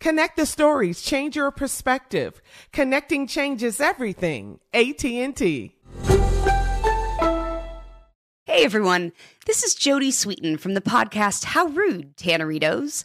Connect the stories, change your perspective. Connecting changes everything. AT&T. Hey everyone, this is Jodie Sweetin from the podcast How Rude, Tanneritos.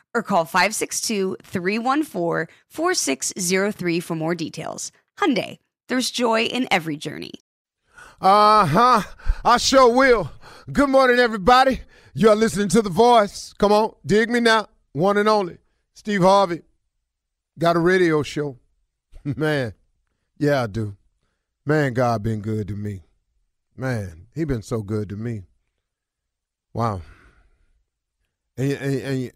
or call 562-314-4603 for more details. Hyundai, there's joy in every journey. Uh-huh. I sure will. Good morning, everybody. You're listening to The Voice. Come on, dig me now. One and only. Steve Harvey. Got a radio show. Man. Yeah, I do. Man, God been good to me. Man, he been so good to me. Wow. And, and, and,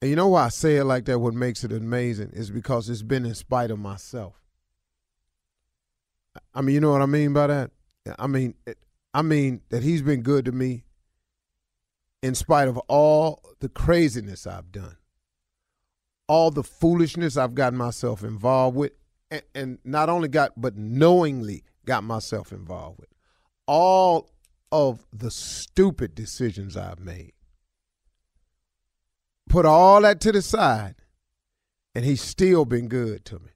and, you know why I say it like that? What makes it amazing is because it's been in spite of myself. I mean, you know what I mean by that? I mean, I mean that he's been good to me in spite of all the craziness I've done, all the foolishness I've gotten myself involved with, and, and not only got, but knowingly got myself involved with, all of the stupid decisions I've made. Put all that to the side, and he's still been good to me.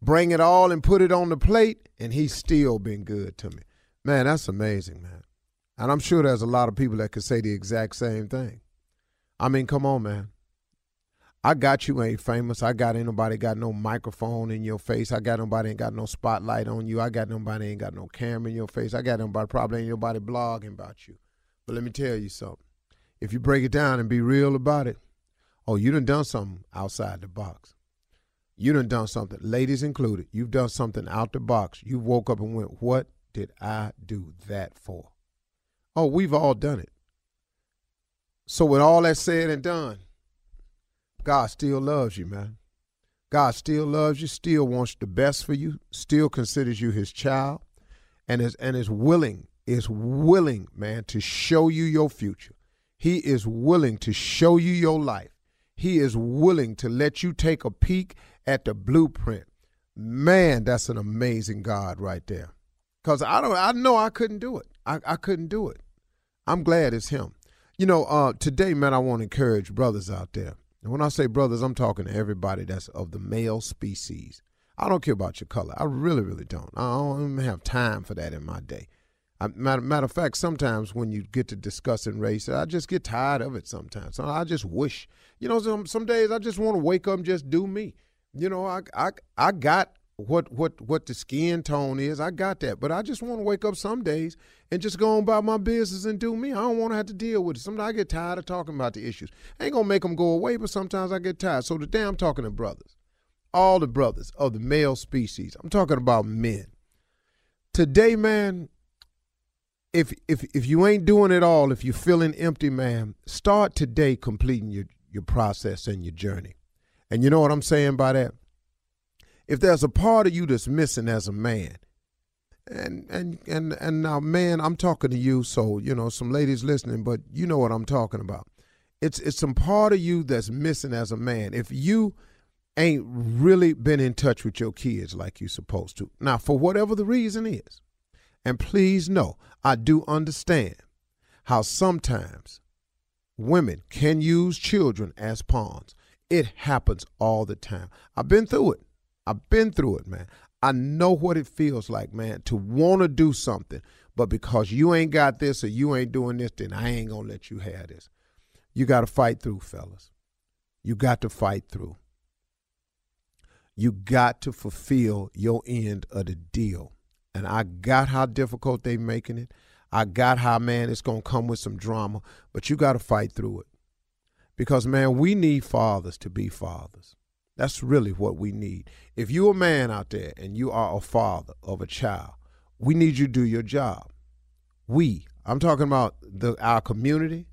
Bring it all and put it on the plate, and he's still been good to me. Man, that's amazing, man. And I'm sure there's a lot of people that could say the exact same thing. I mean, come on, man. I got you ain't famous. I got ain't nobody got no microphone in your face. I got nobody ain't got no spotlight on you. I got nobody ain't got no camera in your face. I got nobody probably ain't nobody blogging about you. But let me tell you something. If you break it down and be real about it, oh, you done done something outside the box. You done done something, ladies included. You've done something out the box. You woke up and went, what did I do that for? Oh, we've all done it. So with all that said and done, God still loves you, man. God still loves you, still wants the best for you, still considers you his child, and is and is willing, is willing, man, to show you your future. He is willing to show you your life. He is willing to let you take a peek at the blueprint. Man, that's an amazing God right there. Cause I don't I know I couldn't do it. I, I couldn't do it. I'm glad it's him. You know, uh, today, man, I want to encourage brothers out there. And when I say brothers, I'm talking to everybody that's of the male species. I don't care about your color. I really, really don't. I don't have time for that in my day. I, matter, matter of fact, sometimes when you get to discussing race, I just get tired of it sometimes. So I just wish, you know, some, some days I just want to wake up and just do me. You know, I, I, I got what what what the skin tone is. I got that, but I just want to wake up some days and just go on about my business and do me. I don't want to have to deal with it. Sometimes I get tired of talking about the issues. I ain't gonna make them go away, but sometimes I get tired. So today I'm talking to brothers, all the brothers of the male species. I'm talking about men. Today, man, if if if you ain't doing it all, if you're feeling empty, man, start today completing your your process and your journey. And you know what I'm saying by that? if there's a part of you that's missing as a man, and and and and now, man, I'm talking to you, so you know some ladies listening, but you know what I'm talking about. It's it's some part of you that's missing as a man. If you ain't really been in touch with your kids like you're supposed to, now for whatever the reason is, and please know, I do understand how sometimes women can use children as pawns. It happens all the time. I've been through it. I've been through it, man. I know what it feels like, man, to want to do something, but because you ain't got this or you ain't doing this, then I ain't going to let you have this. You got to fight through, fellas. You got to fight through. You got to fulfill your end of the deal. And I got how difficult they making it. I got how, man, it's going to come with some drama, but you got to fight through it. Because, man, we need fathers to be fathers. That's really what we need. If you're a man out there and you are a father of a child, we need you to do your job. We, I'm talking about the our community,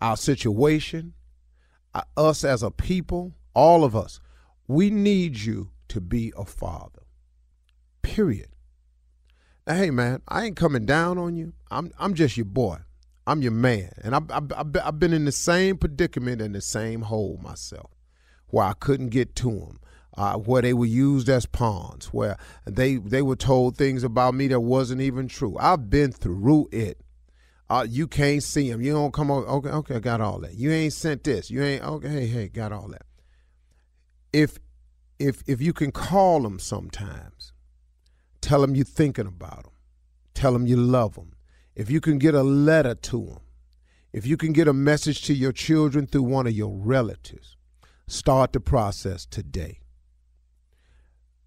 our situation, uh, us as a people, all of us. We need you to be a father. Period. Hey man, I ain't coming down on you. I'm I'm just your boy. I'm your man, and I've, I've, I've been in the same predicament and the same hole myself where I couldn't get to them. Uh, where they were used as pawns, where they they were told things about me that wasn't even true. I've been through it. Uh, you can't see them. You don't come over. Okay, okay, I got all that. You ain't sent this. You ain't okay. Hey, hey, got all that. If if if you can call them sometimes, tell them you're thinking about them. Tell them you love them. If you can get a letter to them, if you can get a message to your children through one of your relatives, Start the process today.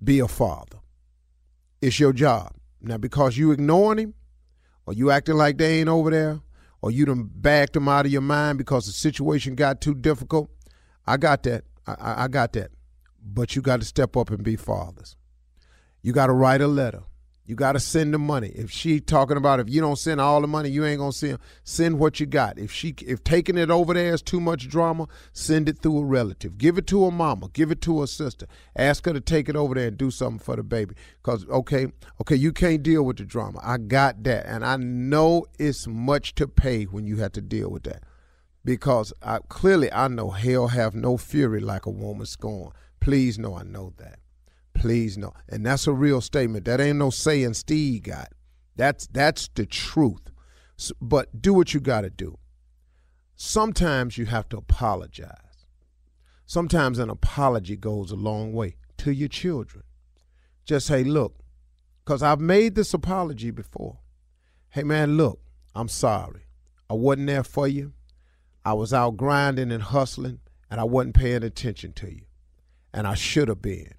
Be a father. It's your job. Now, because you ignoring him, or you acting like they ain't over there, or you done backed them out of your mind because the situation got too difficult, I got that. I, I got that. But you got to step up and be fathers. You got to write a letter. You got to send the money. If she talking about if you don't send all the money, you ain't gonna send. Send what you got. If she if taking it over there is too much drama, send it through a relative. Give it to a mama. Give it to a sister. Ask her to take it over there and do something for the baby. Cause okay, okay, you can't deal with the drama. I got that, and I know it's much to pay when you have to deal with that. Because I clearly I know hell have no fury like a woman scorn. Please know I know that. Please no. And that's a real statement. That ain't no saying Steve got. That's that's the truth. So, but do what you got to do. Sometimes you have to apologize. Sometimes an apology goes a long way to your children. Just say, look, because I've made this apology before. Hey, man, look, I'm sorry. I wasn't there for you. I was out grinding and hustling, and I wasn't paying attention to you. And I should have been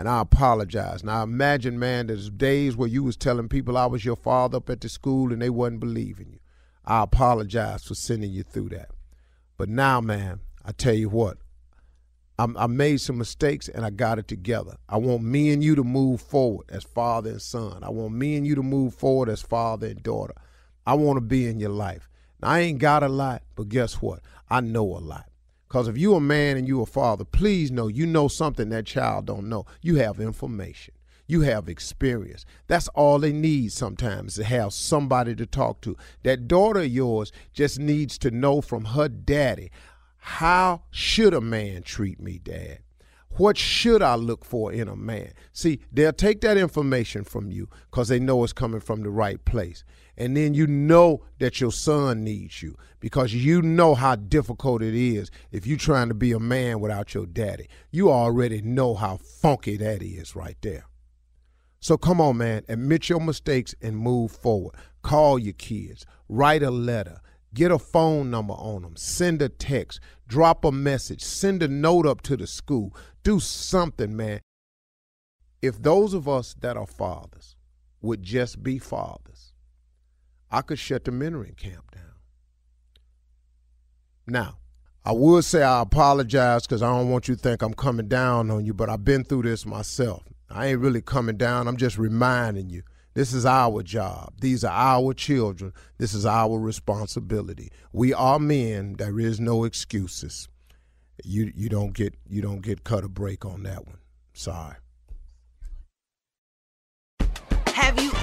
and I apologize. Now imagine, man, there's days where you was telling people I was your father up at the school and they wasn't believing you. I apologize for sending you through that. But now, man, I tell you what, I'm, I made some mistakes and I got it together. I want me and you to move forward as father and son. I want me and you to move forward as father and daughter. I want to be in your life. Now, I ain't got a lot, but guess what? I know a lot. Because if you a man and you a father, please know you know something that child don't know. You have information. You have experience. That's all they need sometimes to have somebody to talk to. That daughter of yours just needs to know from her daddy how should a man treat me, dad? What should I look for in a man? See, they'll take that information from you because they know it's coming from the right place. And then you know that your son needs you because you know how difficult it is if you're trying to be a man without your daddy. You already know how funky that is right there. So come on, man, admit your mistakes and move forward. Call your kids, write a letter, get a phone number on them, send a text, drop a message, send a note up to the school. Do something, man. If those of us that are fathers would just be fathers, I could shut the mentoring camp down. Now, I would say I apologize because I don't want you to think I'm coming down on you, but I've been through this myself. I ain't really coming down. I'm just reminding you. This is our job. These are our children. This is our responsibility. We are men. There is no excuses. You you don't get you don't get cut a break on that one. Sorry.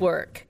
work.